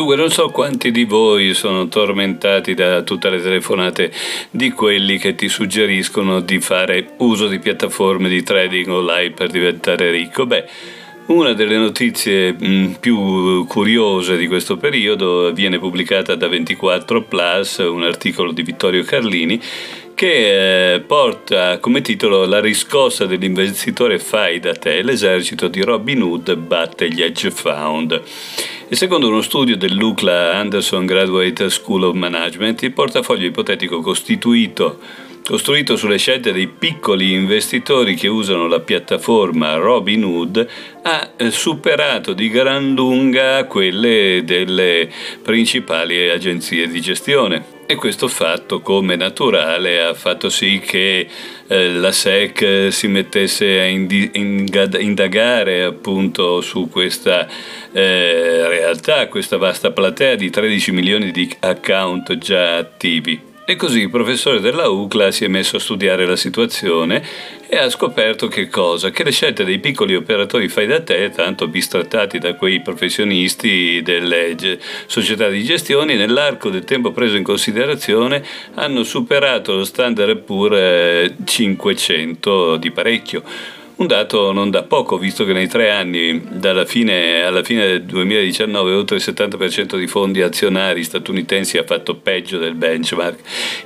Dunque, non so quanti di voi sono tormentati da tutte le telefonate di quelli che ti suggeriscono di fare uso di piattaforme di trading online per diventare ricco. Beh, una delle notizie mh, più curiose di questo periodo viene pubblicata da 24 Plus, un articolo di Vittorio Carlini che eh, porta come titolo La riscossa dell'investitore fai da te, l'esercito di Robin Hood batte gli hedge fund. E secondo uno studio dell'UCLA Anderson Graduate School of Management, il portafoglio ipotetico costituito costruito sulle scelte dei piccoli investitori che usano la piattaforma Robinhood, ha eh, superato di gran lunga quelle delle principali agenzie di gestione. E questo fatto, come naturale, ha fatto sì che eh, la SEC si mettesse a indi- indagare appunto su questa eh, realtà, questa vasta platea di 13 milioni di account già attivi. E così il professore della UCLA si è messo a studiare la situazione e ha scoperto che cosa? Che le scelte dei piccoli operatori fai da te, tanto bistrattati da quei professionisti delle società di gestione, nell'arco del tempo preso in considerazione hanno superato lo standard pur 500 di parecchio un dato non da poco, visto che nei tre anni, dalla fine alla fine del 2019, oltre il 70% di fondi azionari statunitensi ha fatto peggio del benchmark.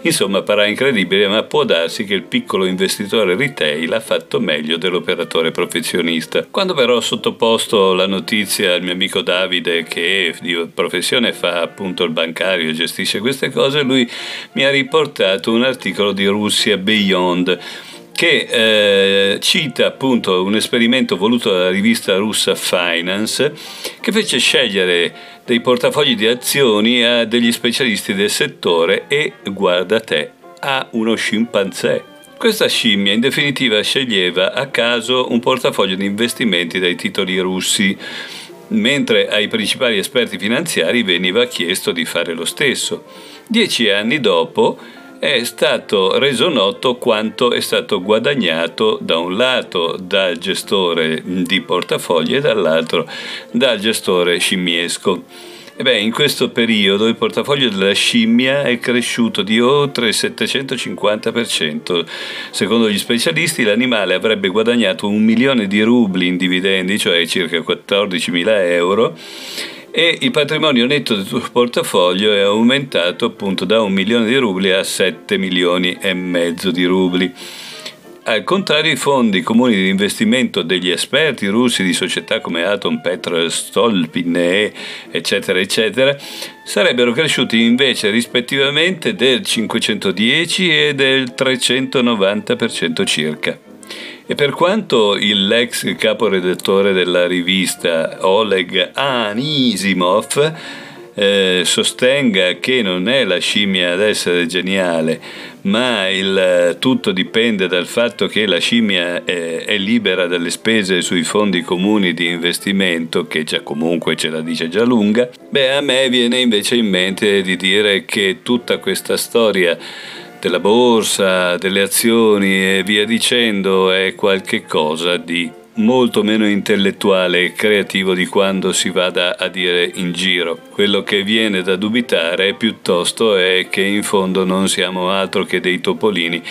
Insomma, parà incredibile, ma può darsi che il piccolo investitore retail ha fatto meglio dell'operatore professionista. Quando però ho sottoposto la notizia al mio amico Davide, che di professione fa appunto il bancario e gestisce queste cose, lui mi ha riportato un articolo di Russia Beyond che eh, cita appunto un esperimento voluto dalla rivista russa Finance che fece scegliere dei portafogli di azioni a degli specialisti del settore e, guarda te, a uno scimpanzé. Questa scimmia in definitiva sceglieva a caso un portafoglio di investimenti dai titoli russi, mentre ai principali esperti finanziari veniva chiesto di fare lo stesso. Dieci anni dopo, è stato reso noto quanto è stato guadagnato da un lato dal gestore di portafogli e dall'altro dal gestore scimmiesco. Beh, in questo periodo il portafoglio della scimmia è cresciuto di oltre il 750%. Secondo gli specialisti l'animale avrebbe guadagnato un milione di rubli in dividendi, cioè circa 14.000 euro, e il patrimonio netto del tuo portafoglio è aumentato appunto da un milione di rubli a 7 milioni e mezzo di rubli. Al contrario, i fondi comuni di investimento degli esperti russi di società come Atom, Petro, Stolpine, eccetera, eccetera, sarebbero cresciuti invece rispettivamente del 510 e del 390% circa. E per quanto l'ex caporedattore della rivista Oleg Anisimov eh, sostenga che non è la scimmia ad essere geniale, ma il tutto dipende dal fatto che la scimmia è, è, libera dalle spese sui fondi comuni di investimento, che già comunque ce la dice già lunga, beh a me viene invece in mente di dire che tutta questa storia della borsa, delle azioni e via dicendo è qualche cosa di molto meno intellettuale e creativo di quando si vada a dire in giro. Quello che viene da dubitare piuttosto è che in fondo non siamo altro che dei topolini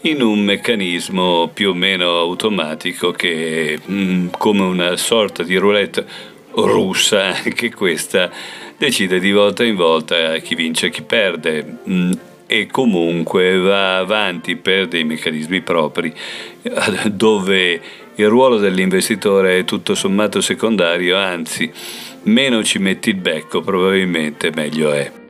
in un meccanismo più o meno automatico che mm, come una sorta di roulette russa che questa decide di volta in volta chi vince e chi perde. Mm, e comunque va avanti per dei meccanismi propri dove il ruolo dell'investitore è tutto sommato secondario, anzi meno ci metti il becco probabilmente meglio è.